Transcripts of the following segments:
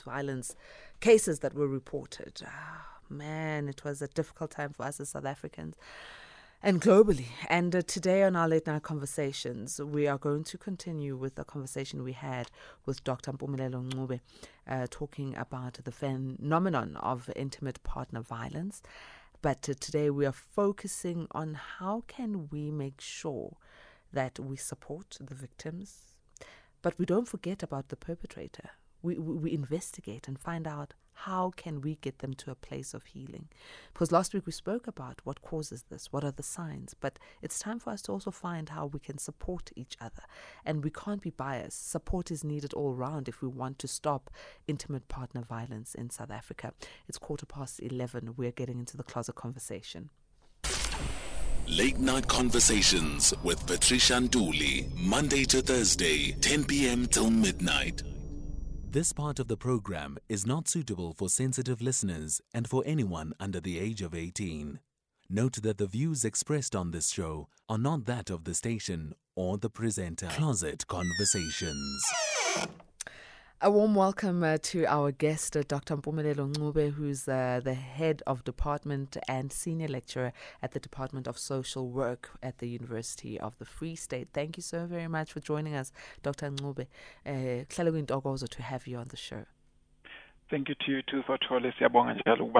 violence cases that were reported. Oh, man, it was a difficult time for us as South Africans and globally. And uh, today on our late night conversations, we are going to continue with the conversation we had with Dr. Mpumelelo Ncube, uh, talking about the phenomenon of intimate partner violence. But uh, today we are focusing on how can we make sure that we support the victims, but we don't forget about the perpetrator we, we investigate and find out how can we get them to a place of healing. Because last week we spoke about what causes this what are the signs but it's time for us to also find how we can support each other. And we can't be biased. Support is needed all round if we want to stop intimate partner violence in south africa. It's quarter past 11 we're getting into the closet conversation. Late Night Conversations with Patricia Nduli, Monday to Thursday, 10 p.m. till midnight. This part of the program is not suitable for sensitive listeners and for anyone under the age of 18. Note that the views expressed on this show are not that of the station or the presenter. Closet Conversations. A warm welcome uh, to our guest, uh, Dr. Mpumelelo Ncube, who's uh, the head of department and senior lecturer at the Department of Social Work at the University of the Free State. Thank you so very much for joining us, Dr. Ncube. Uh, to have you on the show. Thank you to you too, Thole. Siyabonga njalo.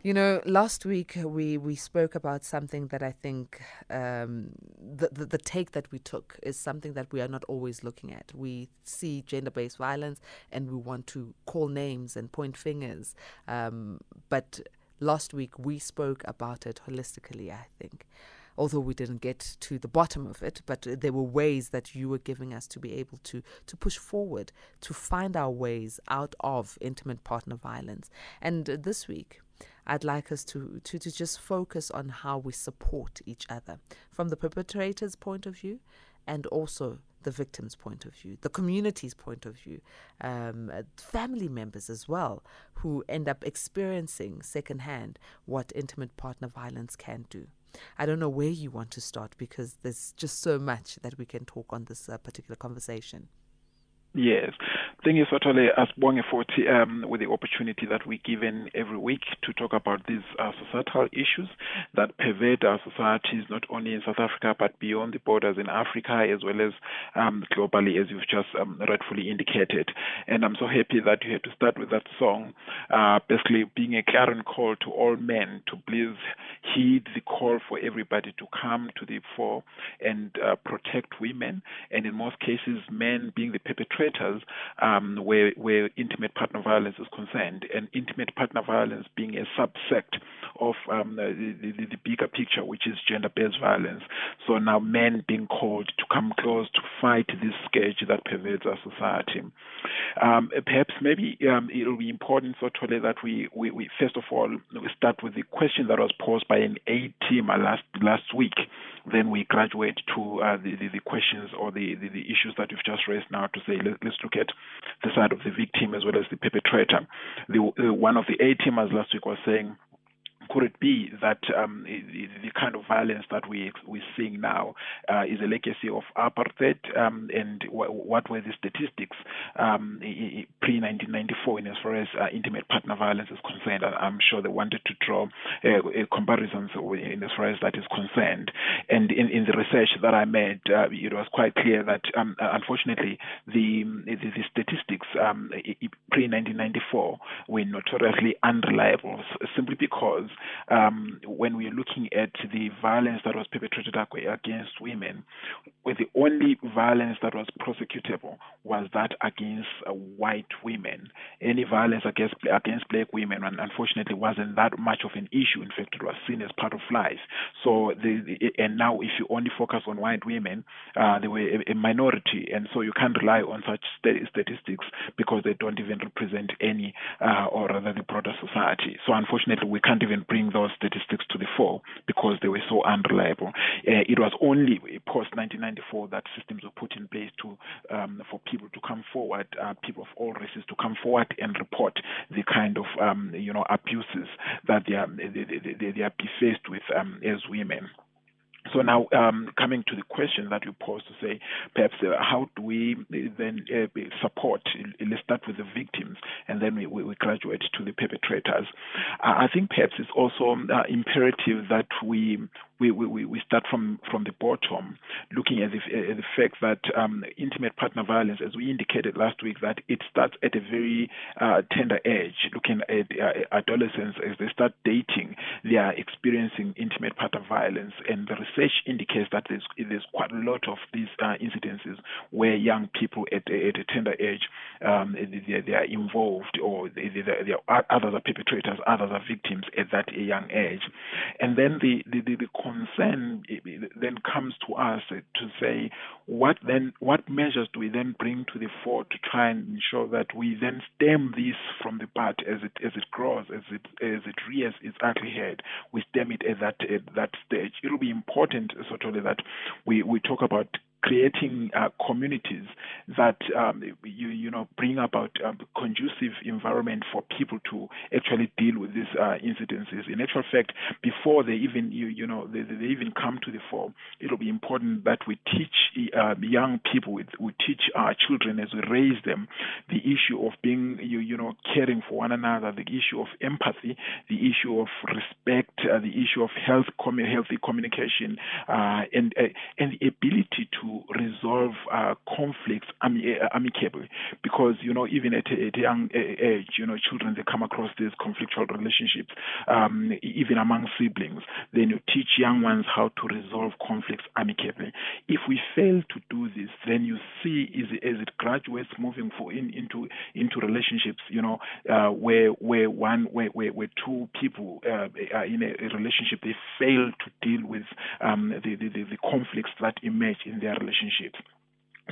You know, last week we, we spoke about something that I think um, the, the, the take that we took is something that we are not always looking at. We see gender based violence and we want to call names and point fingers. Um, but last week we spoke about it holistically, I think. Although we didn't get to the bottom of it, but there were ways that you were giving us to be able to to push forward, to find our ways out of intimate partner violence. And this week, I'd like us to, to, to just focus on how we support each other from the perpetrator's point of view and also the victim's point of view, the community's point of view, um, uh, family members as well, who end up experiencing secondhand what intimate partner violence can do. I don't know where you want to start because there's just so much that we can talk on this uh, particular conversation. Yes. Thing is, totally asibonge futhi um, with the opportunity that we're given every week to talk about these uh, societal issues that pervade our societies, not only in South Africa but beyond the borders in Africa as well as um, globally, as you've just um, rightfully indicated. And I'm so happy that you had to start with that song, uh, basically being a clarion call to all men to please heed the call for everybody to come to the fore and uh, protect women, and in most cases, men being the perpetrators um, where, where intimate partner violence is concerned, and intimate partner violence being a subsect of um, the, the, the, bigger picture, which is gender-based violence. So now men being called to come close to fight this scourge that pervades our society. Um, perhaps maybe um, it will be important, so Tole, that we, we, we, first of all we start with the question that was posed by an A team last last week. Then we graduate to uh, the, the, the questions or the, the, the, issues that you've just raised now to say let, us look at the side of the victim as well as the perpetrator. The, uh, one of the A teamers last week was saying could it be that um, the kind of violence that we we're seeing now uh, is a legacy of apartheid? Um, and w- what were the statistics um, pre 1994 in as far as uh, intimate partner violence is concerned? I'm sure they wanted to draw uh, comparisons in as far as that is concerned. And in, in the research that I made, uh, it was quite clear that um, unfortunately the, the, the statistics um, pre 1994 were notoriously unreliable simply because um, when we're looking at the violence that was perpetrated against women, where the only violence that was prosecutable was that against uh, white women. Any violence against against black women, unfortunately, wasn't that much of an issue. In fact, it was seen as part of life. So, the, and now if you only focus on white women, uh, they were a, a minority, and so you can't rely on such statistics because they don't even represent any, uh, or rather, the broader society. So, unfortunately, we can't even bring those statistics to the fore because they were so unreliable. Uh, it was only post 1994 that systems were put in place to um, for people to come forward, uh, people of all races to come forward and report the kind of um, you know abuses that they are they, they, they, they are faced with um, as women. So now, um, coming to the question that you posed to say, perhaps uh, how do we then uh, support? Let's start with the victims, and then we, we graduate to the perpetrators. Uh, I think perhaps it's also uh, imperative that we we, we, we start from, from the bottom, looking at the, at the fact that um, intimate partner violence, as we indicated last week, that it starts at a very uh, tender age, looking at uh, adolescents as they start dating, they are experiencing intimate partner violence. And the research indicates that there's, there's quite a lot of these uh, incidences where young people at, at a tender age, um, they, they, are involved or they, they, are, others are perpetrators, others are victims at that young age. And then the, the, the, the concern then comes to us to say what then what measures do we then bring to the fore to try and ensure that we then stem this from the bud as it as it grows as it as it rears its ugly head? We stem it at that at that stage. It will be important certainly that we we talk about creating uh, communities that um, you you know bring about a um, conducive environment for people to actually deal with these uh, incidences. In actual fact, before they even you you know they, they even come to the fore, it'll be important that we teach uh, young people, we, we teach our children as we raise them, the issue of being you you know caring for one another, the issue of empathy, the issue of respect, uh, the issue of health, com- healthy communication, uh, and uh, and the ability to resolve uh, conflicts uh, amicably. Because you know even at a, at a, young age you know children they come across these conflictual relationships um, even among siblings then you teach young ones how to resolve conflicts amicably. If we fail to do this then you see as, as it graduates moving for in, into into relationships you know uh, where where one where, where, where two people uh, are in a, a, relationship they fail to deal with um, the, the, the conflicts that emerge in their relationship.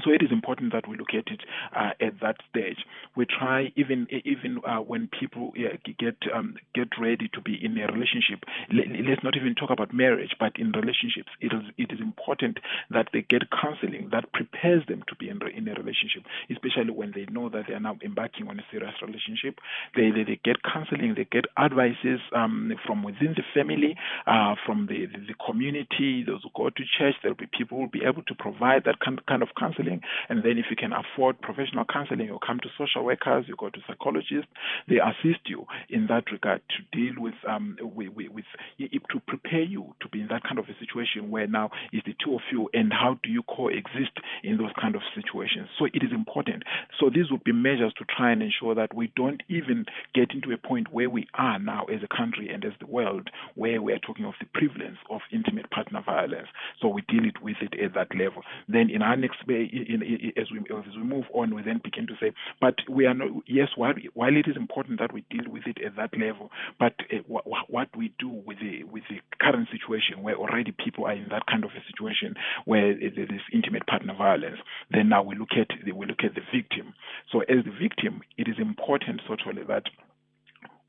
So it is important that we look at it uh, at that stage. We try even even uh, when people uh, get um, get ready to be in a relationship. Let, us not even talk about marriage, but in relationships, it is it is important that they get counseling that prepares them to be in, in a relationship, especially when they know that they are now embarking on a serious relationship. They they, they get counseling, they get advices um, from within the family, uh, from the, the, the community. Those who go to church, there will be people who will be able to provide that kind kind of counseling counseling. And then if you can afford professional counseling, you come to social workers, you go to psychologists. They assist you in that regard to deal with, um, with, with, to prepare you to be in that kind of a situation where now is the two of you and how do you coexist in those kind of situations. So it is important. So these would be measures to try and ensure that we don't even get into a point where we are now as a country and as the world where we are talking of the prevalence of intimate partner violence. So we deal it with it at that level. Then in our next in, as we as we move on, we then begin to say, but we are not. Yes, while while it is important that we deal with it at that level, but uh, what, what we do with the with the current situation where already people are in that kind of a situation where there is intimate partner violence, then now we look at we look at the victim. So as the victim, it is important certainly that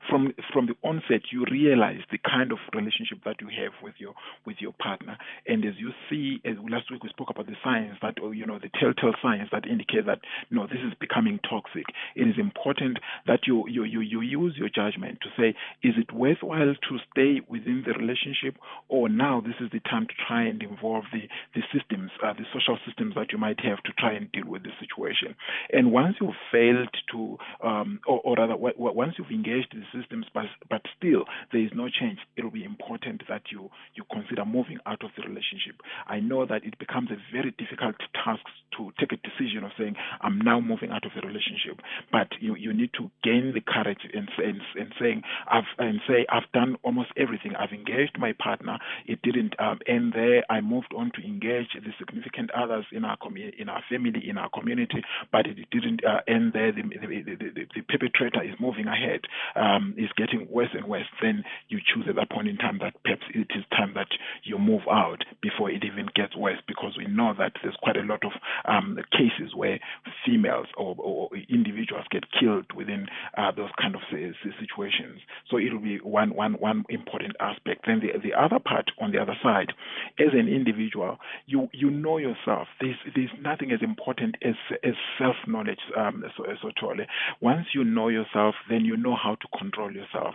from from the onset you realize the kind of relationship that you have with your with your partner. And as you see as last week we spoke about the signs that or you know the telltale signs that indicate that know this is becoming toxic. It is important that you you you, you use your judgment to say is it worthwhile to stay within the relationship or now this is the time to try and involve the the systems uh, the social systems that you might have to try and deal with the situation. And once you've failed to um, or, or rather w- once you've engaged the systems, but, but still there is no change, it will be important that you, you consider moving out of the relationship. I know that it becomes a very difficult task to take a decision of saying, I'm now moving out of the relationship, but you, you need to gain the courage and, and, and saying, I've, and say, I've done almost everything. I've engaged my partner. It didn't um, end there. I moved on to engage the significant others in our in our family, in our community, but it didn't uh, end there. The, the, the, the, perpetrator is moving ahead. Um, is getting worse and worse, then you choose at that point in time that perhaps it is time that you move out before it even gets worse because we know that there's quite a lot of um, cases where females or, or, individuals get killed within uh, those kind of situations. So it will be one, one, one important aspect. Then the, the other part on the other side as an individual, you you know yourself. There's there's nothing as important as as self knowledge. Um, so, so totally. Once you know yourself, then you know how to control yourself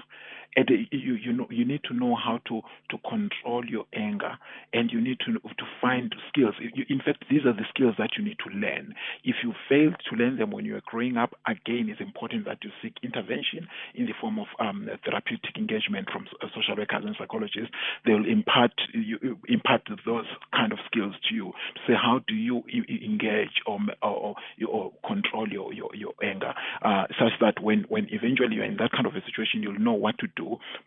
and you you know you need to know how to to control your anger and you need to to find skills. You, in fact these are the skills that you need to learn. If you fail to learn them when you are growing up again it's important that you seek intervention in the form of um, therapeutic engagement from social workers and psychologists. They'll impart you impart those kind of skills to you to say how do you engage or or, or control your your, your anger? Uh, such that when when eventually you're in that kind of a situation you'll know what to do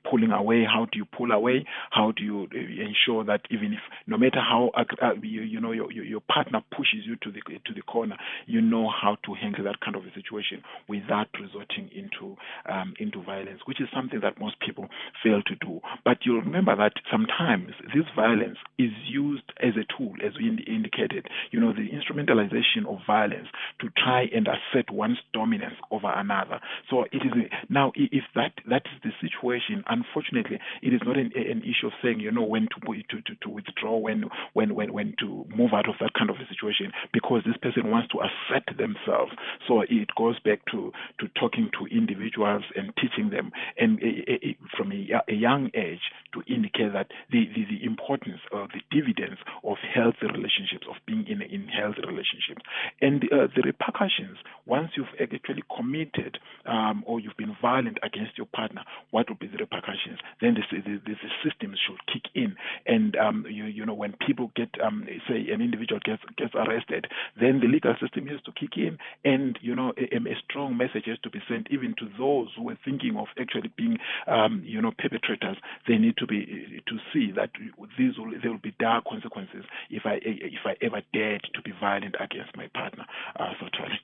pulling away. How do you pull away? How do you uh, ensure that even if no matter how uh, you, you know your, your partner pushes you to the to the corner, you know how to handle that kind of a situation without resorting into um, into violence, which is something that most people fail to do. But you'll remember that sometimes this violence is used as a tool, as we indicated. You know, the instrumentalization of violence to try and assert one's dominance over another. So it is now if that that is the situation situation, unfortunately, it is not an, an issue of saying you know when to, to to to withdraw, when when when when to move out of that kind of a situation, because this person wants to assert themselves. So it goes back to to talking to individuals and teaching them, and a, a, from a, a, young age to indicate that the, the, the importance or the dividends of healthy relationships, of being in in healthy relationships, and uh, the repercussions once you've actually committed um, or you've been violent against your partner, what will be the repercussions? Then the, the, the systems should kick in, and um, you you know when people get um, say an individual gets gets arrested, then the legal system has to kick in, and you know a, a strong message has to be sent even to those who are thinking of actually being um, you know perpetrators. They need to be to see that these will there will be dire consequences if I if I ever dared to be violent against my partner. Uh, so totally.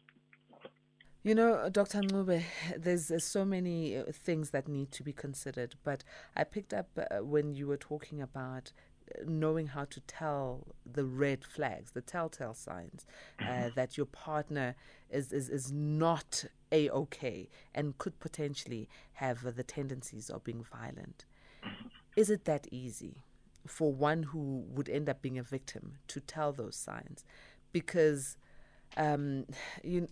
You know, Dr. Ncube, there's uh, so many uh, things that need to be considered, but I picked up uh, when you were talking about uh, knowing how to tell the red flags, the telltale signs uh, mm-hmm. that your partner is, is, is not a okay and could potentially have the tendencies of being violent. Mm-hmm. Is it that easy for one who would end up being a victim to tell those signs? Because um, you,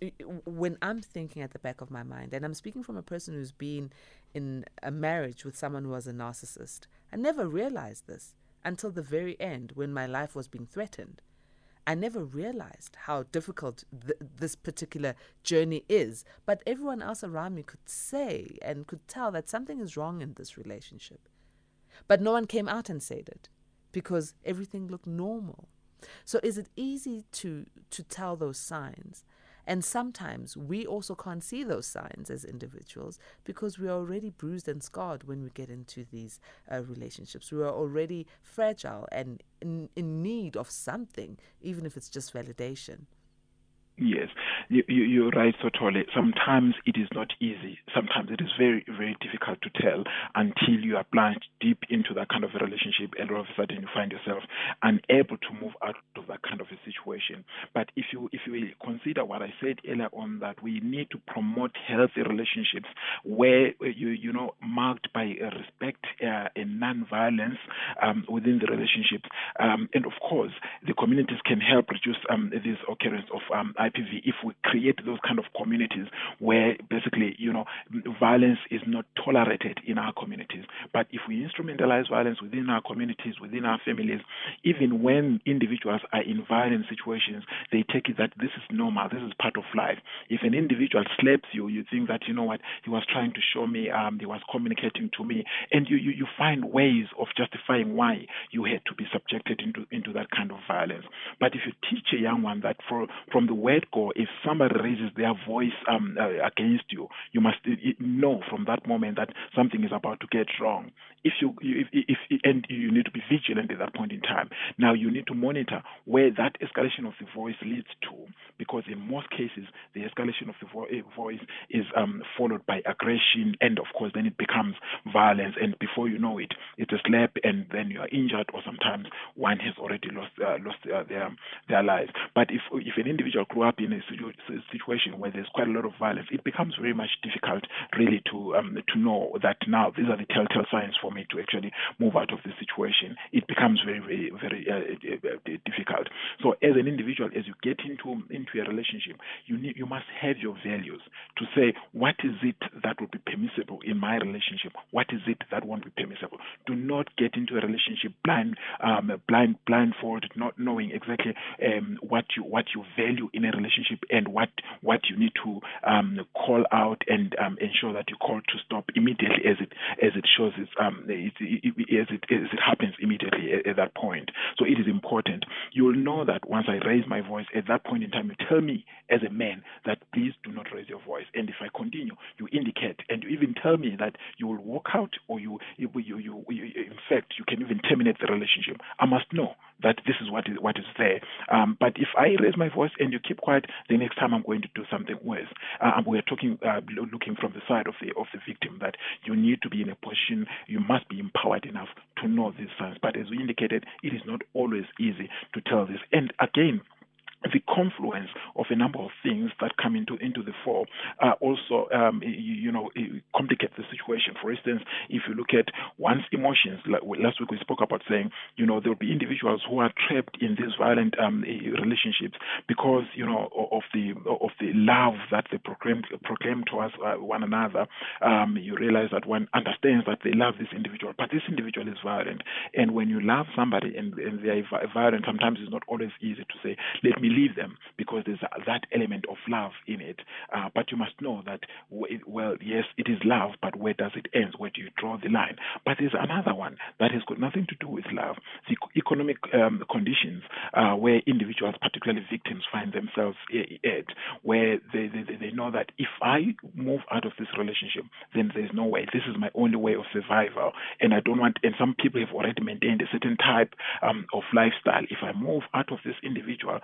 when I'm thinking at the back of my mind, and I'm speaking from a person who's been in a marriage with someone who was a narcissist, I never realized this until the very end when my life was being threatened. I never realized how difficult th- this particular journey is, but everyone else around me could say and could tell that something is wrong in this relationship. But no one came out and said it because everything looked normal. So is it easy to to tell those signs? And sometimes we also can't see those signs as individuals because we are already bruised and scarred when we get into these uh, relationships. We are already fragile and in, in need of something, even if it's just validation. Yes, you, you, are right, totally. Sometimes it is not easy. Sometimes it is very, very difficult to tell until you are plunged deep into that kind of a relationship, and all of a sudden you find yourself unable to move out of that kind of a situation. But if you if you consider what I said earlier on, that we need to promote healthy relationships where you you know marked by respect uh, and non-violence um, within the relationship, um, and of course the communities can help reduce um, this occurrence of um, IPV if we create those kind of communities where basically, you know, violence is not tolerated in our communities. But if we instrumentalize violence within our communities, within our families, even when individuals are in violent situations, they take it that this is normal, this is part of life. If an individual slaps you, you think that, you know what, he was trying to show me, um, he was communicating to me, and you, you, you find ways of justifying why you had to be subjected into, into that kind of violence. But if you teach a young one that for, from the word go, if somebody raises their voice um, uh, against you, you must know from that moment that something is about to get wrong. If you, if, if, and you need to be vigilant at that point in time. Now you need to monitor where that escalation of the voice leads to, because in most cases the escalation of the vo- eh, voice is um, followed by aggression, and of course then it becomes violence, and before you know it, it's a slap, and then you are injured, or sometimes one has already lost uh, lost uh, their their lives. But if if an individual up in a situation where there's quite a lot of violence, it becomes very much difficult really to um, to know that now these are the telltale signs for me to actually move out of the situation, it becomes very, very, very uh, uh, difficult. So, as an individual, as you get into into a relationship, you need you must have your values to say what is it that would be permissible in my relationship, what is it that won't be permissible. Do not get into a relationship blind, um, blind, blindfolded, not knowing exactly um, what you what you value in a relationship and what what you need to um, call out and um, ensure that you call to stop immediately as it as it shows its um, it, it, as it as it happens immediately at, at that point. So it is important. You will know that once I raise my voice at that point in time, you tell me as a man that please do not raise your voice. And if I continue, you indicate and you even tell me that you will walk out or you you, you, you, you in fact you can even terminate the relationship. I must know that this is what is what is there. Um, but if I raise my voice and you keep quiet, the next time I'm going to do something worse. Uh, we're talking, uh, looking from the side of the of the victim that you need to be in a position, you must be empowered enough to know these signs. But as we indicated, it is not always easy to tell this. And again, the confluence of a number of things that come into into the fore uh, also um, you, you, know complicate the situation. For instance, if you look at one's emotions, like last week we spoke about saying you know there will be individuals who are trapped in these violent um, relationships because you know of the of the love that they proclaim proclaim towards uh, one another. Um, you realize that one understands that they love this individual, but this individual is violent, and when you love somebody and, and they are violent, sometimes it's not always easy to say let me leave them because there's that element of love in it. Uh, but you must know that, well, yes, it is love, but where does it end? Where do you draw the line? But there's another one that has got nothing to do with love. The economic um, conditions uh, where individuals, particularly victims, find themselves at, where they, they, they know that if I move out of this relationship, then there's no way. This is my only way of survival. And I don't want, and some people have already maintained a certain type um, of lifestyle. If I move out of this individual,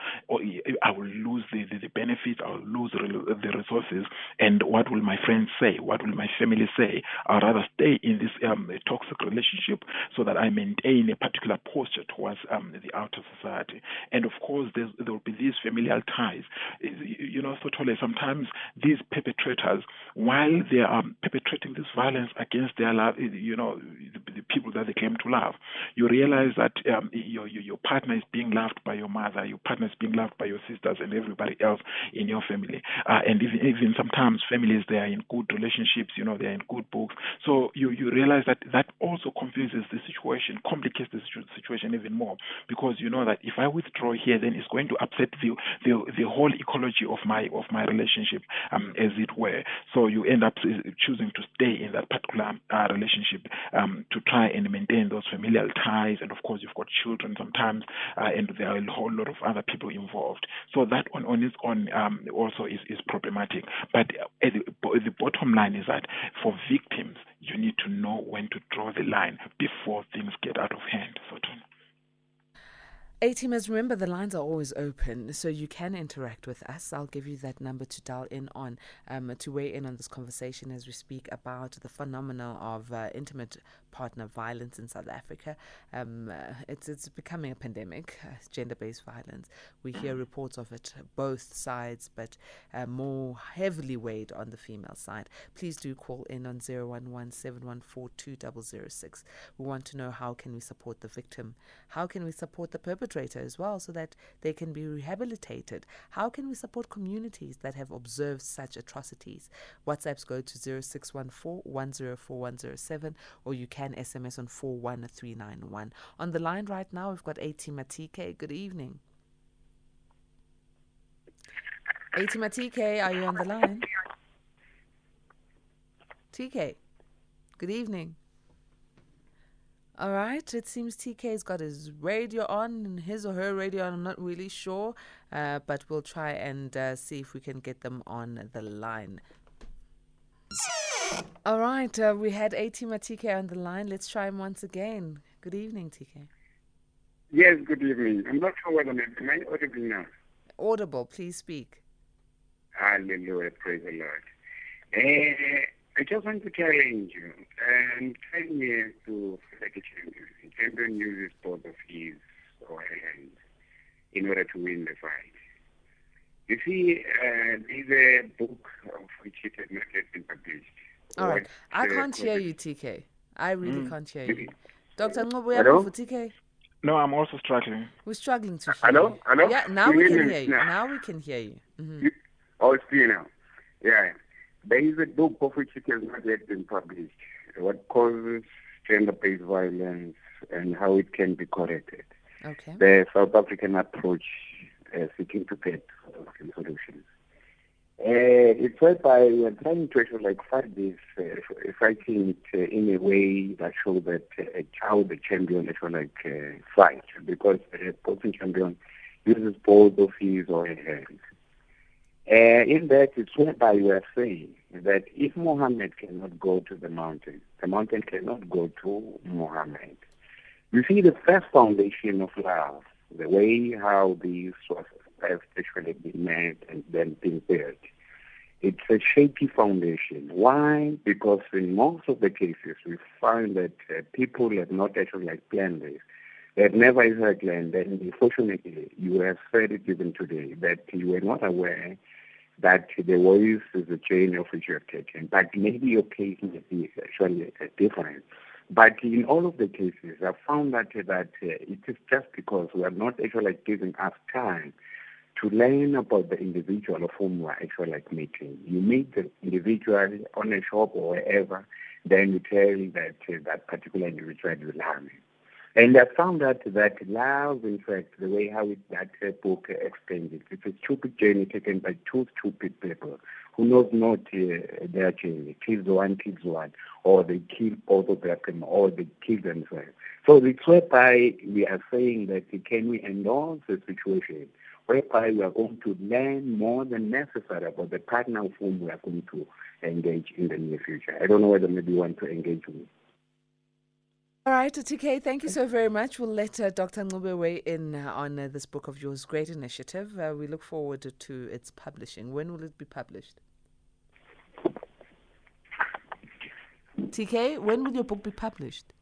I will lose the, the, the benefits, I will lose the resources, and what will my friends say? What will my family say? I'd rather stay in this um, toxic relationship so that I maintain a particular posture towards um, the outer society. And of course, there will be these familial ties. You know, so totally, sometimes these perpetrators, while they are perpetrating this violence against their love, you know, the, the people that they claim to love, you realize that um, your, your, your partner is being loved by your mother, your partner is being loved by your sisters and everybody else in your family. Uh, and even, even sometimes families, they are in good relationships, you know, they are in good books. So you, you realize that that also confuses the situation, complicates the situation even more because you know that if I withdraw here, then it's going to upset the, the, the whole ecology of my, of my relationship, um, as it were. So you end up choosing to stay in that particular uh, relationship um, to try and maintain those familial ties. And of course, you've got children sometimes, uh, and there are a whole lot of other people involved. So that on, its own um, also is, is problematic. But uh, the, the bottom line is that for victims, you need to know when to draw the line before things get out of hand. So, A teamers, remember the lines are always open, so you can interact with us. I'll give you that number to dial in on um, to weigh in on this conversation as we speak about the phenomenon of uh, intimate partner violence in South Africa. Um, uh, it's it's becoming a pandemic, uh, gender-based violence. We hear reports of it both sides, but uh, more heavily weighed on the female side. Please do call in on 011 We want to know how can we support the victim, how can we support the perpetrator as well, so that they can be rehabilitated. How can we support communities that have observed such atrocities? WhatsApps go to 0614 104107 or you can SMS on 41391. On the line right now, we've got AT Matike. Good evening. AT Matike, are you on the line? TK, good evening. All right, it seems TK's got his radio on, his or her radio on, I'm not really sure, uh, but we'll try and uh, see if we can get them on the line. All right, uh, we had AT TK on the line. Let's try him once again. Good evening, TK. Yes, good evening. I'm not sure whether I'm audible now. Audible, please speak. Hallelujah, praise the Lord. Uh, I just want to challenge you and tell me to like a champion. Champion uses both of his or her hands in order to win the fight. You see, uh, there's a book of which it has not yet been published All right. I can't hear you, TK. I really mm. can't hear you. Dr. Ngobuya for TK. No, I'm also struggling. We're struggling to hear Hello? you. Hello? Yeah, now we can hear you. Now, now we can hear you. Mm-hmm. Oh, it's clear now. Yeah. There is a book of which it has not yet been published. What causes gender-based violence and how it can be corrected. Okay. The South African approach uh, seeking to get solutions. Uh, it's whereby we are trying to actually like fight this, fighting it in a way that shows that uh, how the champion actually like uh, fight because the boxing champion uses both of his or her hands. Uh, in that, it's whereby we are saying that if Muhammad cannot go to the mountain, the mountain cannot go to Muhammad. You see, the first foundation of love, the way how these was have actually been made and then been built, it's a shaky foundation. Why? Because in most of the cases, we find that uh, people have not actually like planned this. They have never heard land, and unfortunately, you have said it even today that you were not aware that there was the chain of which you have taken. But maybe your case may be actually different. But in all of the cases, I found that that uh, it is just because we are not actually giving us time to learn about the individual of whom we are actually like meeting. You meet the individual on a shop or wherever, then you tell that uh, that particular individual is loving. And I found out that love, in fact, the way how it, that uh, book explains it, it's a stupid journey taken by two stupid people who knows not uh, their journey. Kills one, kills one, or they kill both of them, or they kill themselves. So it's whereby we are saying that can we endorse the situation whereby we are going to learn more than necessary about the partner of whom we are going to engage in the near future. I don't know whether maybe you want to engage with me. All right, TK, thank you so very much. We'll let uh, Dr. Ncube weigh in uh, on uh, this book of yours. Great initiative. Uh, we look forward to its publishing. When will it be published? TK, when will your book be published?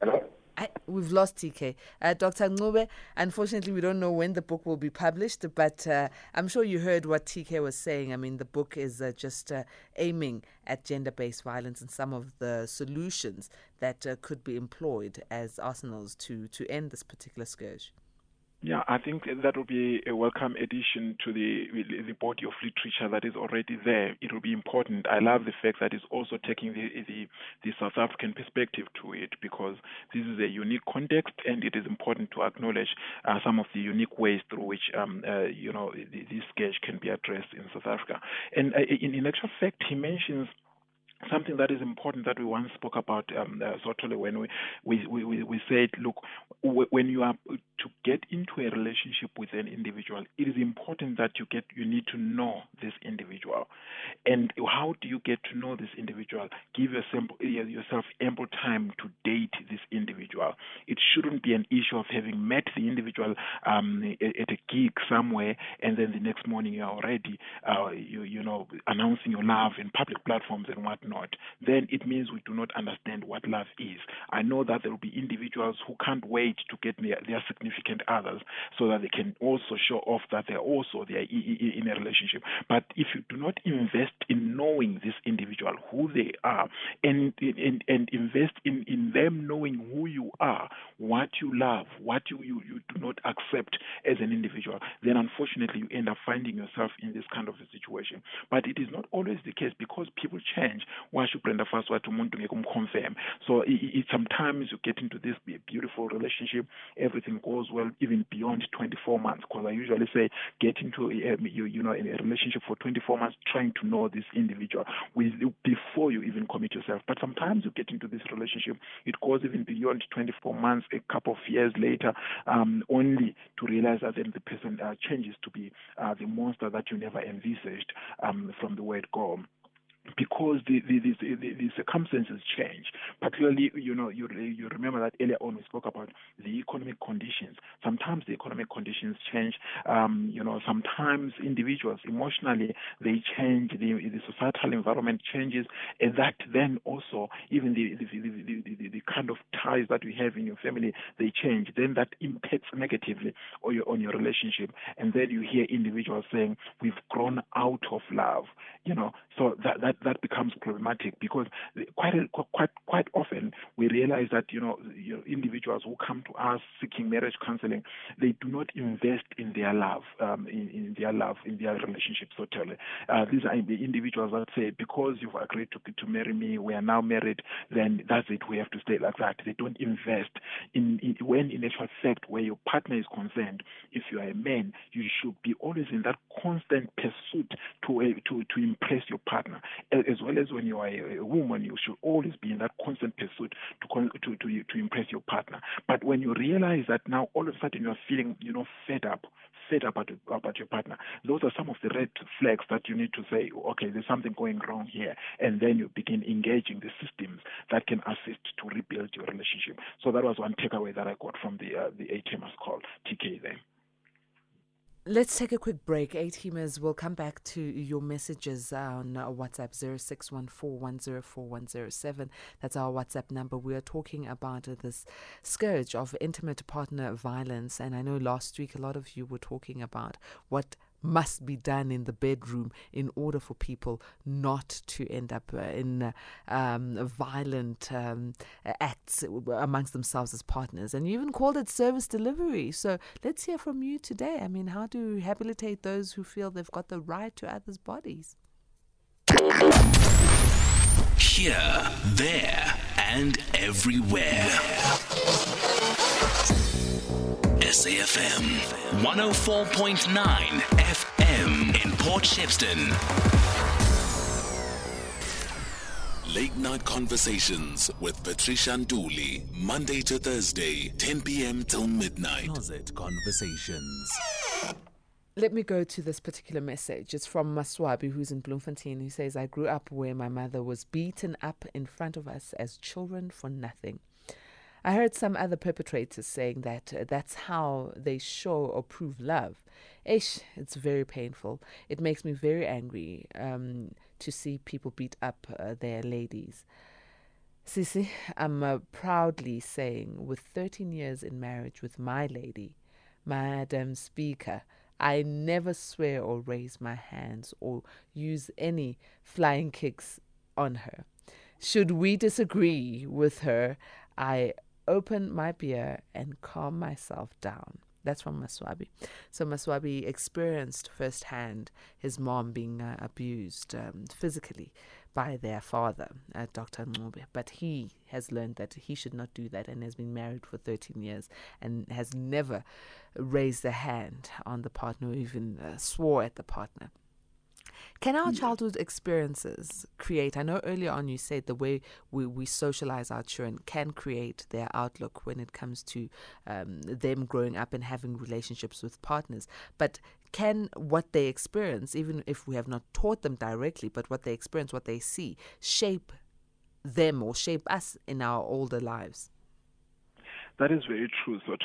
Hello? I, we've lost TK. Uh, Dr. Ncube, unfortunately, we don't know when the book will be published, but uh, I'm sure you heard what TK was saying. I mean, the book is uh, just uh, aiming at gender based violence and some of the solutions that uh, could be employed as arsenals to, to end this particular scourge. Yeah, I think that will be a welcome addition to the the body of literature that is already there. It will be important. I love the fact that it's also taking the the, the South African perspective to it because this is a unique context, and it is important to acknowledge uh, some of the unique ways through which um, uh, you know this sketch can be addressed in South Africa. And uh, in, in actual fact, he mentions something that is important that we once spoke about um, uh, when we, we, we, we said, look, w- when you are to get into a relationship with an individual, it is important that you get you need to know this individual. And how do you get to know this individual? Give yourself, yourself ample time to date this individual. It shouldn't be an issue of having met the individual um, at a gig somewhere and then the next morning you're already, uh, you, you know, announcing your love in public platforms and whatnot not, then it means we do not understand what love is. I know that there will be individuals who can't wait to get their, their significant others so that they can also show off that they're also they are in a relationship. But if you do not invest in knowing this individual, who they are, and and, and invest in, in them knowing who you are, what you love, what you, you, you do not accept as an individual, then unfortunately you end up finding yourself in this kind of a situation. But it is not always the case because people change washo ubrenda fast umuntu ngeke so it, sometimes you get into this beautiful relationship everything goes well even beyond 24 months. Because i usually say get into a, you, you know a relationship for 24 months trying to know this individual with before you even commit yourself. But sometimes you get into this relationship it goes even beyond 24 months a couple of years later um, only to realize that then the person uh, changes to be uh, the monster that you never envisaged um, from the word go because the the, the, the, the circumstances change. Particularly, you know, you you remember that earlier on we spoke about the economic conditions. Sometimes the economic conditions change. Um, you know, sometimes individuals emotionally they change. The the societal environment changes, and that then also even the the, the, the, kind of ties that we have in your family they change. Then that impacts negatively on your on your relationship, and then you hear individuals saying, "We've grown out of love." You know, so that that that that becomes problematic because quite quite quite often we realize that you know, you know individuals who come to us seeking marriage counseling, they do not invest in their love, um, in, in their love, in their relationship totally. Uh, these are the individuals that say because you've agreed to to marry me, we are now married, then that's it. We have to stay like that. They don't invest in, in when in actual fact where your partner is concerned. If you are a man, you should be always in that constant pursuit to uh, to to impress your partner, as well as when you are a, woman, you should always be in that constant pursuit to to to to impress your partner. But when you realize that now all of a sudden you are feeling you know fed up, fed up about, about your partner, those are some of the red flags that you need to say, okay, there's something going wrong here, and then you begin engaging the systems that can assist to rebuild your relationship. So that was one takeaway that I got from the uh, the A teamers call TK there. Let's take a quick break. Teamers will come back to your messages on uh, WhatsApp 0614104107. That's our WhatsApp number. We are talking about uh, this scourge of intimate partner violence. And I know last week a lot of you were talking about what must be done in the bedroom in order for people not to end up uh, in uh, um, violent um, acts amongst themselves as partners. And you even called it service delivery. So let's hear from you today. I mean, how to rehabilitate those who feel they've got the right to others' bodies? Here, there, and everywhere. SAFM 104.9 FM in Port Shepstone. Late Night Conversations with Patricia Nduli, Monday to Thursday, 10 p.m. till midnight. Closet Conversations. Let me go to this particular message. It's from Maswabi, who's in Bloemfontein, who says, I grew up where my mother was beaten up in front of us as children for nothing. I heard some other perpetrators saying that uh, that's how they show or prove love. Ish, it's very painful. It makes me very angry um, to see people beat up uh, their ladies. Sisi, I'm uh, proudly saying, with 13 years in marriage with my lady, Madam Speaker, I never swear or raise my hands or use any flying kicks on her. Should we disagree with her, I open my beer and calm myself down. That's from Maswabi. So Maswabi experienced firsthand his mom being uh, abused um, physically by their father, uh, Dr. Ncube. But he has learned that he should not do that and has been married for 13 years and has never raised a hand on the partner or even uh, swore at the partner. Can our childhood experiences create? I know earlier on you said the way we, we socialize our children can create their outlook when it comes to um, them growing up and having relationships with partners. But can what they experience, even if we have not taught them directly, but what they experience, what they see, shape them or shape us in our older lives? That is very true, so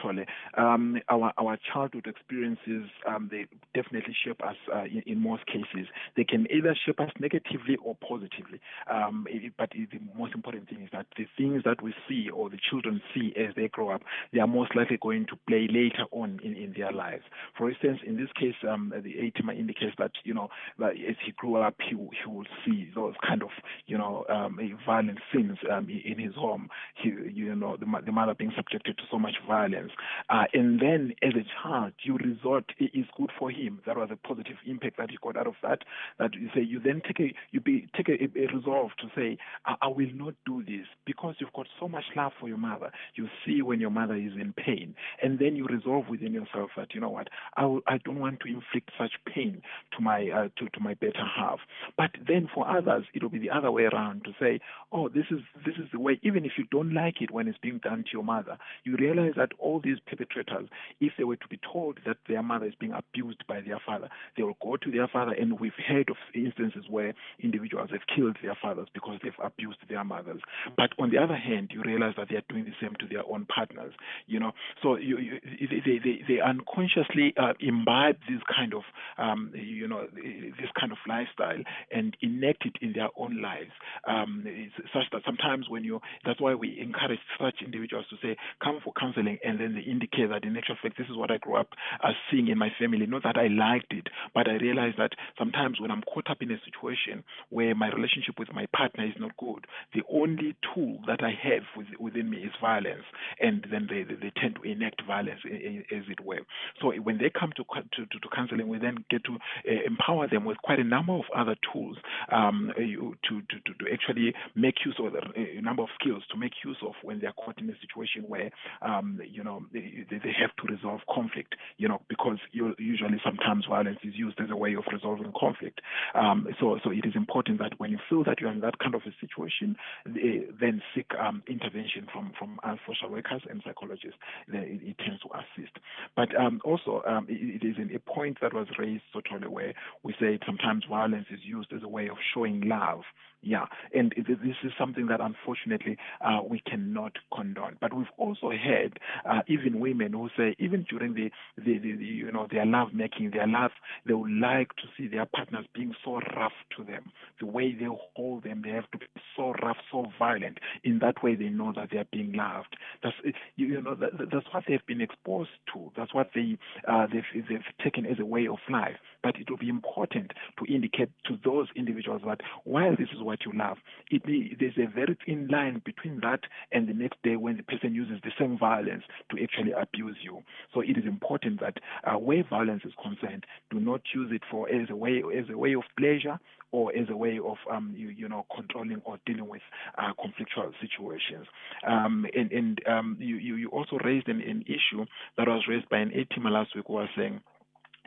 Um, our our childhood experiences um, they definitely shape us uh, in, in, most cases. They can either shape us negatively or positively. Um, it, but it, the most important thing is that the things that we see or the children see as they grow up, they are most likely going to play later on in, in their lives. For instance, in this case, um, the ATM indicates that you know that as he grew up, he he will see those kind of you know um, violent scenes um, in his home. He, you know the, the mother being subject subjected to so much violence. Uh, and then as a child, you resort, it is good for him. That was a positive impact that he got out of that. That you say, you then take a, you be, take a, a resolve to say, I, I will not do this because you've got so much love for your mother. You see when your mother is in pain. And then you resolve within yourself that, you know what, I w- I don't want to inflict such pain to my, uh, to, to my better half. But then for others, it will be the other way around to say, oh, this is, this is the way, even if you don't like it when it's being done to your mother, you realize that all these perpetrators, if they were to be told that their mother is being abused by their father, they will go to their father. And we've heard of instances where individuals have killed their fathers because they've abused their mothers. But on the other hand, you realize that they are doing the same to their own partners. You know, so you, you, they, they, they unconsciously uh, imbibe this kind of, um, you know, this kind of lifestyle and enact it in their own lives. Um, such that sometimes when you, that's why we encourage such individuals to say, come for counseling and then they indicate that in actual fact this is what I grew up uh, seeing in my family. Not that I liked it, but I realized that sometimes when I'm caught up in a situation where my relationship with my partner is not good, the only tool that I have with, within me violence, and then they, they, they tend to enact violence, as it were. So when they come to to, to, counseling, we then get to uh, empower them with quite a number of other tools um, to, to, to, to actually make use of a number of skills to make use of when they are caught in a situation where um, you know they, they have to resolve conflict. You know because usually sometimes violence is used as a way of resolving conflict. Um, so so it is important that when you feel that you're in that kind of a situation, then seek um, intervention from from uh, social workers and psychologists. It, it, tends to assist. But um, also um, it, it is a point that was raised sort totally where we say sometimes violence is used as a way of showing love yeah, and this is something that unfortunately uh, we cannot condone. But we've also had uh, even women who say, even during the, the, the, the, you know their love making, their love, they would like to see their partners being so rough to them. The way they hold them, they have to be so rough, so violent. In that way, they know that they are being loved. That's you know that, that's what they've been exposed to. That's what they uh, they've, they've taken as a way of life. But it will be important to indicate to those individuals that while this is what you love. It, there's a very thin line between that and the next day when the person uses the same violence to actually abuse you. So it is important that uh, where violence is concerned, do not use it for as a way as a way of pleasure or as a way of um, you, you know controlling or dealing with uh, conflictual situations. Um, and and um, you, you also raised an, an issue that was raised by an A teamer last week who was saying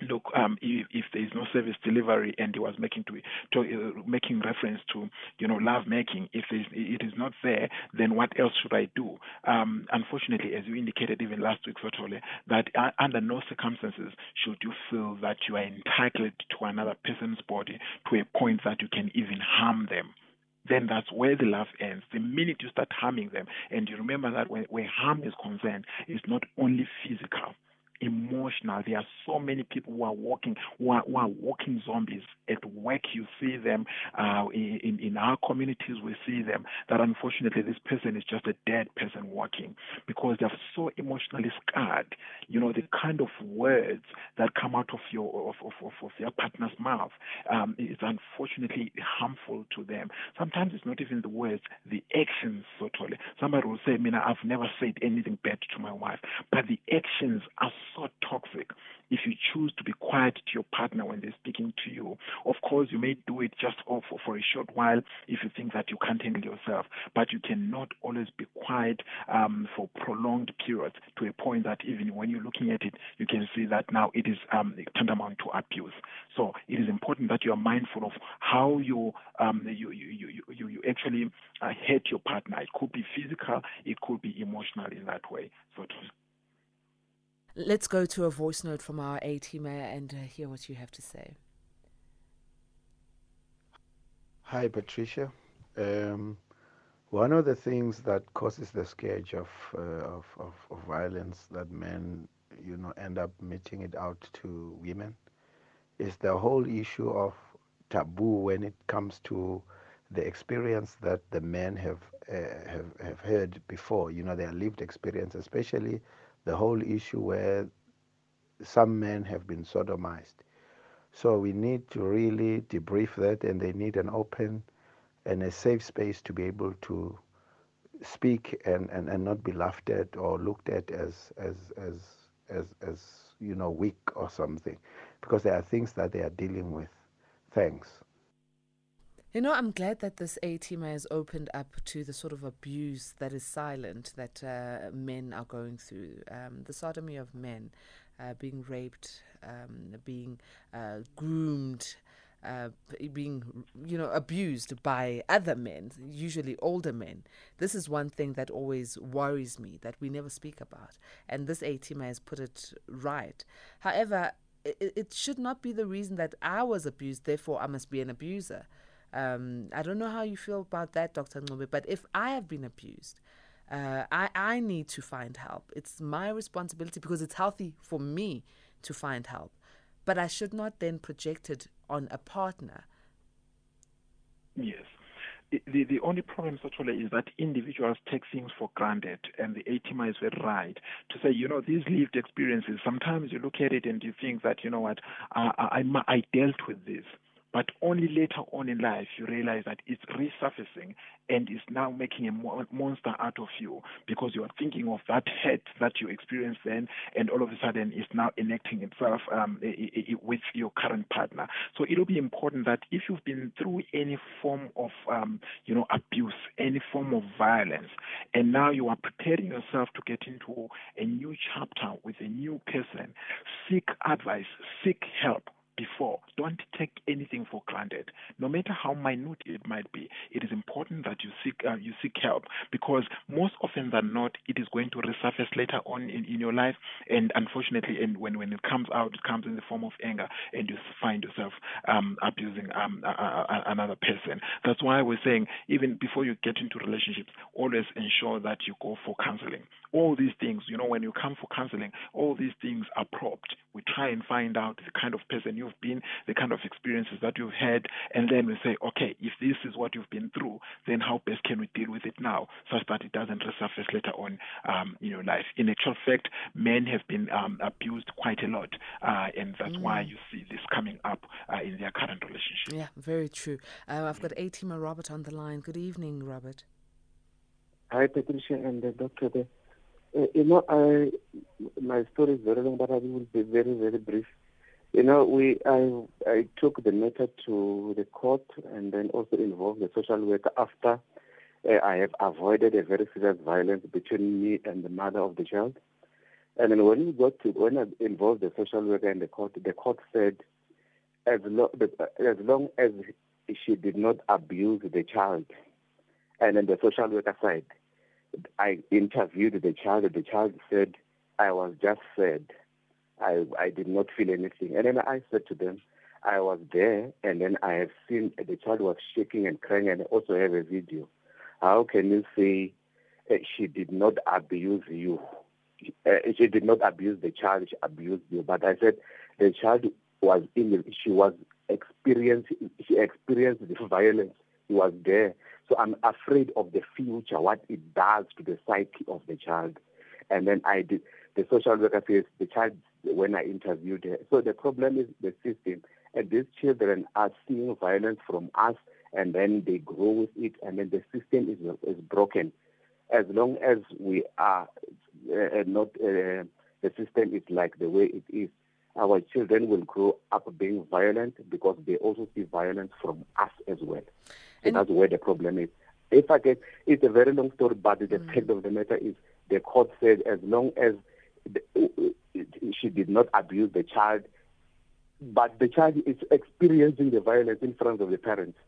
look, um, if, if, there is no service delivery, and he was making to, to uh, making reference to, you know, love making. If it is not there, then what else should I do? Um, unfortunately, as you indicated even last week, Sotole, that uh, under no circumstances should you feel that you are entitled to another person's body to a point that you can even harm them then that's where the love ends. The minute you start harming them, and you remember that when, where harm is concerned, it's not only physical emotional. There are so many people who are walking, who are, who are walking zombies at work. You see them uh, in in our communities. We see them. That unfortunately, this person is just a dead person walking because they're so emotionally scarred. You know the kind of words that come out of your of of, of, of your partner's mouth um, is unfortunately harmful to them. Sometimes it's not even the words, the actions. Totally. Somebody will say, "Mina, I've never said anything bad to my wife," but the actions are so toxic if you choose to be quiet to your partner when they're speaking to you. Of course, you may do it just for, for a short while if you think that you can't handle yourself, but you cannot always be quiet um, for prolonged periods to a point that even when you're looking at it, you can see that now it is um, tantamount to abuse. So it is important that you are mindful of how you um, you, you, you, you, you actually uh, hurt your partner. It could be physical, it could be emotional in that way. So to Let's go to a voice note from our A teamer and uh, hear what you have to say. Hi, Patricia. Um, one of the things that causes the scourge of, uh, of, of, of, violence that men, you know, end up meting it out to women is the whole issue of taboo when it comes to the experience that the men have uh, have have heard before. You know, their lived experience, especially the whole issue where some men have been sodomized. So we need to really debrief that, and they need an open and a safe space to be able to speak and, and, and not be laughed at or looked at as, as, as, as, as, you know, weak or something, because there are things that they are dealing with. Thanks. You know, I'm glad that this A team has opened up to the sort of abuse that is silent that uh, men are going through. Um, the sodomy of men, uh, being raped, um, being uh, groomed, uh, being, you know, abused by other men, usually older men. This is one thing that always worries me that we never speak about. And this A team has put it right. However, it, it should not be the reason that I was abused, therefore I must be an abuser. Um, I don't know how you feel about that, Dr. Ncube, but if I have been abused, uh, I, I need to find help. It's my responsibility because it's healthy for me to find help. But I should not then project it on a partner. Yes. the, the only problem, actually, is that individuals take things for granted, and the A teamer is very right to say, you know, these lived experiences. Sometimes you look at it and you think that, you know what, I, I, I dealt with this. But only later on in life you realize that it's resurfacing and is now making a monster out of you because you are thinking of that hurt that you experienced then, and all of a sudden it's now enacting itself um, with your current partner. So it'll be important that if you've been through any form of um, you know abuse, any form of violence, and now you are preparing yourself to get into a new chapter with a new person, seek advice, seek help before. Don't take anything for granted, no matter how minute it might be. It is important that you seek uh, you seek help because most often than not, it is going to resurface later on in, in your life. And unfortunately, and when when it comes out, it comes in the form of anger, and you find yourself um, abusing um, another person. That's why we're saying even before you get into relationships, always ensure that you go for counseling. All these things, you know, when you come for counseling, all these things are probed. We try and find out the kind of person you've been, the kind of experiences that you've had, and then we say, okay, if this is what you've been through, then how best can we deal with it now, such that it doesn't resurface later on um, in your life. In actual fact, men have been um, abused quite a lot, uh, and that's mm. why you see this coming up uh, in their current relationship. Yeah, very true. Uh, I've got A-Teamer Robert on the line. Good evening, Robert. Hi, Patricia and the doctor. Uh, you know, I, my story is very long, but I will be very, very brief. You know, we I I took the matter to the court and then also involved the social worker after uh, I have avoided a very serious violence between me and the mother of the child. And then when we got to when I involved the social worker and the court, the court said as, lo- as long as she did not abuse the child, and then the social worker said I interviewed the child. The child said, "I was just sad." I, I did not feel anything. And then I said to them, I was there, and then I have seen the child was shaking and crying, and I also have a video. How can you say uh, she did not abuse you? Uh, she did not abuse the child; she abused you. But I said the child was in. She was experiencing. She experienced the violence. She was there. So I'm afraid of the future, what it does to the psyche of the child. And then I did. The social worker says the child when I interviewed her. So the problem is the system. And these children are seeing violence from us, and then they grow with it, and then the system is, is broken. As long as we are uh, not, uh, the system is like the way it is, our children will grow up being violent because they also see violence from us as well. And that's where the problem is. If I get, it's a very long story, but the mm. fact of the matter is the court said as long as the, she did not abuse the child, but the child is experiencing the violence in front of the parents.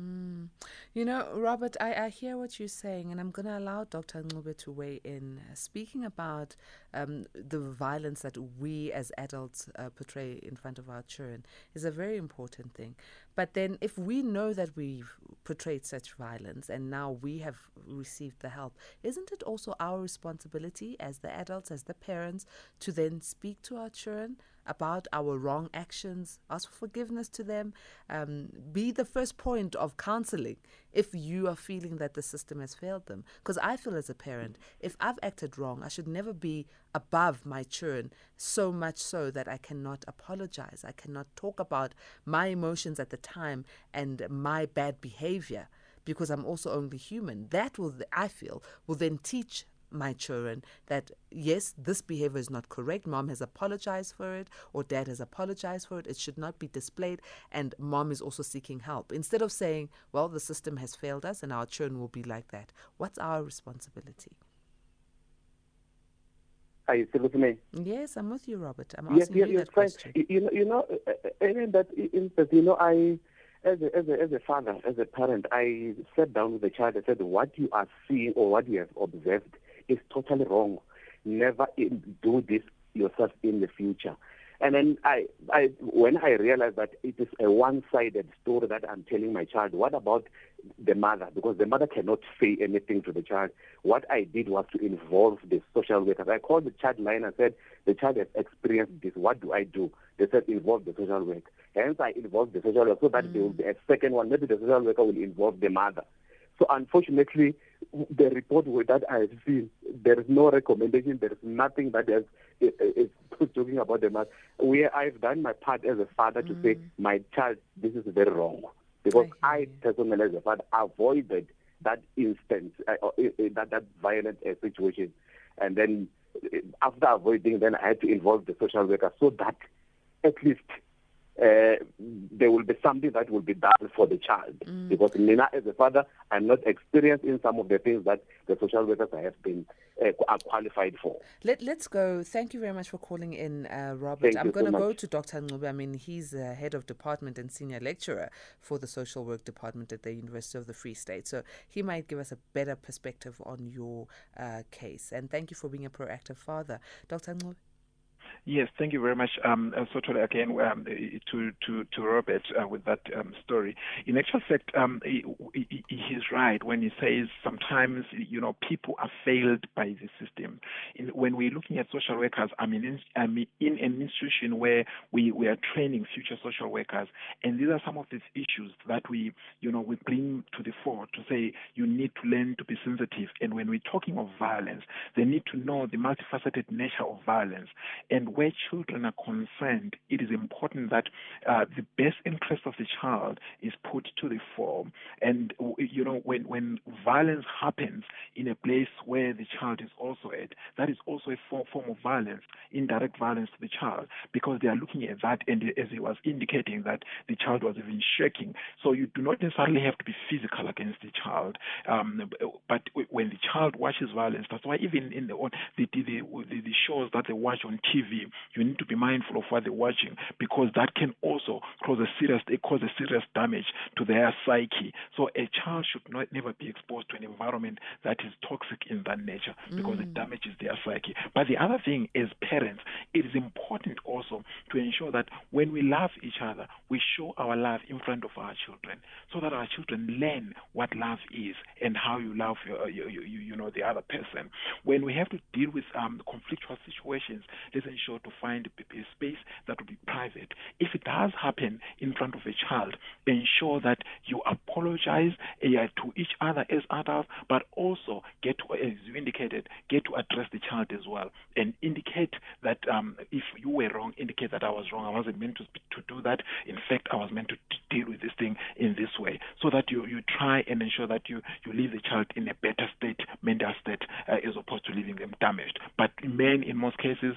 Mm. You know, Robert, I, I hear what you're saying, and I'm going to allow Dr. Ncube to weigh in. Speaking about um, the violence that we as adults uh, portray in front of our children is a very important thing. But then, if we know that we've portrayed such violence and now we have received the help, isn't it also our responsibility as the adults, as the parents, to then speak to our children? About our wrong actions, ask for forgiveness to them, um, be the first point of counseling if you are feeling that the system has failed them. Because I feel as a parent, if I've acted wrong, I should never be above my children so much so that I cannot apologize. I cannot talk about my emotions at the time and my bad behavior because I'm also only human. That will, I feel, will then teach my children that yes, this behavior is not correct. Mom has apologized for it, or dad has apologized for it. It should not be displayed, and mom is also seeking help. Instead of saying, well, the system has failed us and our children will be like that, what's our responsibility? Are you still with me? Yes, I'm with you, Robert. I'm asking yes, yes, you that question. You know, you know, uh, uh, in that instance, you know, I as a, as a, as a father, as a parent, I sat down with the child and said, what you are seeing or what you have observed is totally wrong. Never do this yourself in the future. And then I, I, when I realized that it is a one-sided story that I'm telling my child, what about the mother? Because the mother cannot say anything to the child. What I did was to involve the social worker. I called the child line and said, the child has experienced this. What do I do? They said, involve the social worker. Hence, I involved the social worker so that mm. there will be a second one. Maybe the social worker will involve the mother. So unfortunately, the report that I have seen, there is no recommendation. There is nothing that is, is, is talking about the matter. We, I've done my part as a father mm. to say, mm. my child, this is very wrong. Because I, I personally, as a father, avoided that instance, uh, that, that violent uh, situation. And then uh, after avoiding, then I had to involve the social worker so that at least uh, there will be something that will be done for the child. Mm. Because Nina, as a father, I'm not experienced in some of the things that the social workers have been uh, are qualified for. Let, let's go. Thank you very much for calling in, uh, Robert. Thank I'm going to so go to Dr. Ncube. I mean, he's uh, head of department and senior lecturer for the social work department at the University of the Free State. So he might give us a better perspective on your uh, case. And thank you for being a proactive father. Dr. Ncube. Yes, thank you very much. Um, uh, so to, again um, to to to Robert uh, with that um, story. In actual fact, um, he, he's right when he says sometimes you know people are failed by the system. In, when we're looking at social workers, I mean, I'm in an institution where we, we are training future social workers, and these are some of these issues that we you know we bring to the fore to say you need to learn to be sensitive. And when we're talking of violence, they need to know the multifaceted nature of violence and where children are concerned, it is important that uh, the best interest of the child is put to the fore. And you know, when when violence happens in a place where the child is also at, that is also a form, form of violence, indirect violence to the child, because they are looking at that, and as he was indicating that the child was even shaking. So you do not necessarily have to be physical against the child, um, but when the child watches violence, that's why even in the the, the, the, the shows that they watch on TV, you need to be mindful of what they're watching because that can also cause a serious cause a serious damage to their psyche. So a child should not never be exposed to an environment that is toxic in that nature because mm. it damages their psyche. But the other thing is parents, it is important also to ensure that when we love each other, we show our love in front of our children so that our children learn what love is and how you love your, you, you, you know the other person. When we have to deal with um, conflictual situations, let's ensure to find a space that will be private. If it does happen in front of a child, ensure that you apologize uh, to each other as adults, but also get to, as you indicated, get to address the child as well and indicate that um, if you were wrong, indicate that I was wrong. I wasn't meant to, to do that. In fact, I was meant to deal with this thing in this way so that you, you try and ensure that you, you leave the child in a better state, mental state, uh, as opposed to leaving them damaged. But men, in most cases,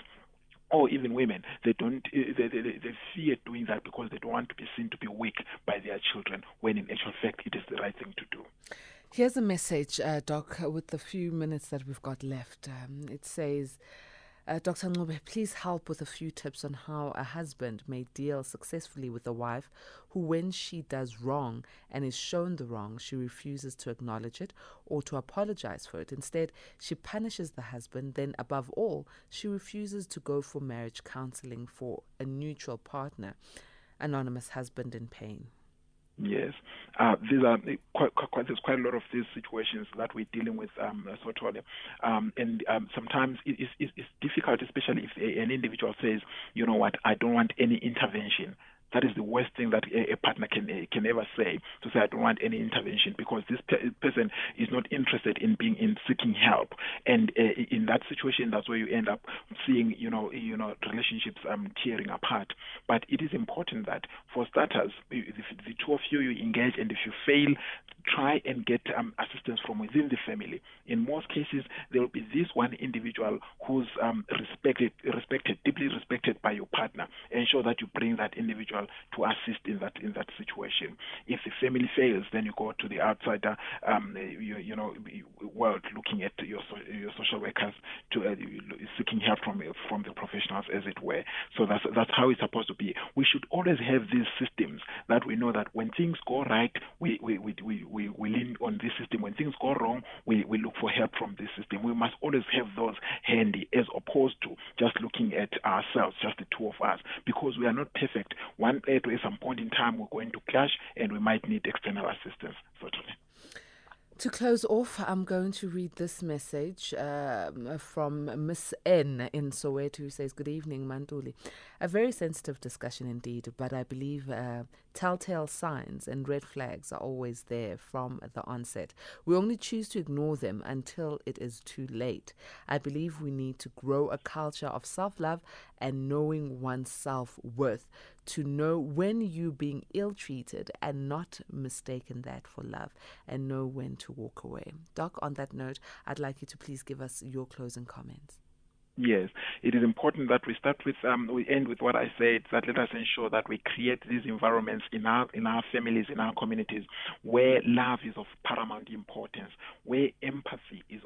or even women, they don't eh, they, they, they fear doing that because they don't want to be seen to be weak by their children. When in actual fact, it is the right thing to do. Here's a message, uh, Doc, with the few minutes that we've got left. Um, it says. Uh, Dr. Ncube, please help with a few tips on how a husband may deal successfully with a wife who, when she does wrong and is shown the wrong, she refuses to acknowledge it or to apologize for it. Instead, she punishes the husband. Then, above all, she refuses to go for marriage counseling for a neutral partner. Anonymous husband in pain. Yes, uh, these are quite, quite, there's quite a lot of these situations that we're dealing with, um, totally. Um, and um, sometimes it's difficult, especially if an individual says, you know what, I don't want any intervention. That is the worst thing that a, a partner can can ever say to say I don't want any intervention because this pe- person is not interested in being in seeking help. And uh, in that situation, that's where you end up seeing you know you know relationships um, tearing apart. But it is important that for starters, if the two of you you engage, and if you fail, try and get um, assistance from within the family. In most cases, there will be this one individual who's um, respected, respected, deeply respected by your partner. Ensure that you bring that individual to assist in that in that situation. If the family fails, then you go to the outsider, um, you, you know, world looking at your your social workers to uh, seeking help from from the professionals, as it were. So that's that's how it's supposed to be. We should always have these systems that we know that when things go right, we we we we, we lean on this system. When things go wrong, we, we look for help from this system. We must always have those handy as opposed to just looking at ourselves, just the two of us, because we are not perfect. One at some point in time, we're going to clash and we might need external assistance, certainly. To close off, I'm going to read this message um, from Miss N in Soweto, who says, Good evening, Mantuli. A very sensitive discussion indeed, but I believe uh, telltale signs and red flags are always there from the onset. We only choose to ignore them until it is too late. I believe we need to grow a culture of self love and knowing one's self worth to know when you're being ill treated and not mistaken that for love and know when to walk away. Doc, on that note, I'd like you to please give us your closing comments. Yes, it is important that we start with, um, we end with what I said, that let us ensure that we create these environments in our, in our families, in our communities, where love is of paramount importance, where empathy is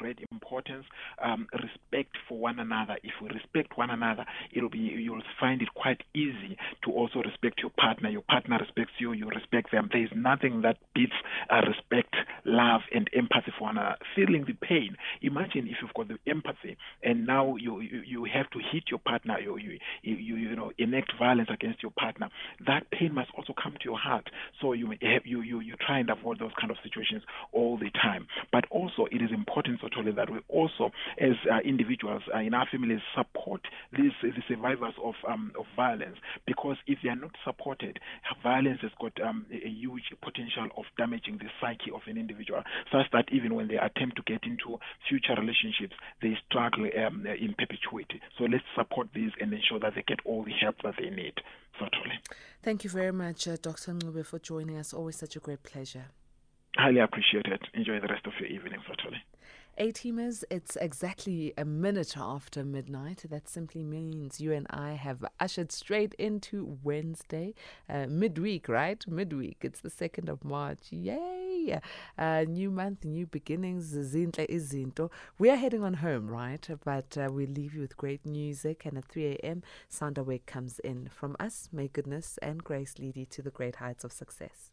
great importance, um, respect for one another. If we respect one another, it'll be, you'll find it quite easy to also respect your partner. Your partner respects you, you respect them. There is nothing that beats uh, respect, love, and empathy for one another. Feeling the pain. Imagine if you've got the empathy and now you you, you have to hit your partner, you, you you you know enact violence against your partner. That pain must also come to your heart. So you you you you try and avoid those kind of situations all the time. But also, it is important, Sotole, that we also, as uh, individuals uh, in our families, support these the survivors of um, of violence because if they are not supported, violence has got um, a, huge potential of damaging the psyche of an individual, such that even when they attempt to get into future relationships, they struggle um, in perpetuity. So let's support these and ensure that they get all the help that they need. Certainly. Thank you very much, uh, Dr. Ncube, for joining us. Always such a great pleasure. Highly appreciate it. Enjoy the rest of your evening, certainly. A teamers, it's exactly a minute after midnight. That simply means you and I have ushered straight into Wednesday, uh, midweek, right? Midweek. It's the 2nd of March. Yay! Uh, new month, new beginnings. Zinhle izinto. We are heading on home, right? But uh, we leave you with great music. And at 3 a.m., Sound Awake comes in. From us, may goodness and grace lead you to the great heights of success.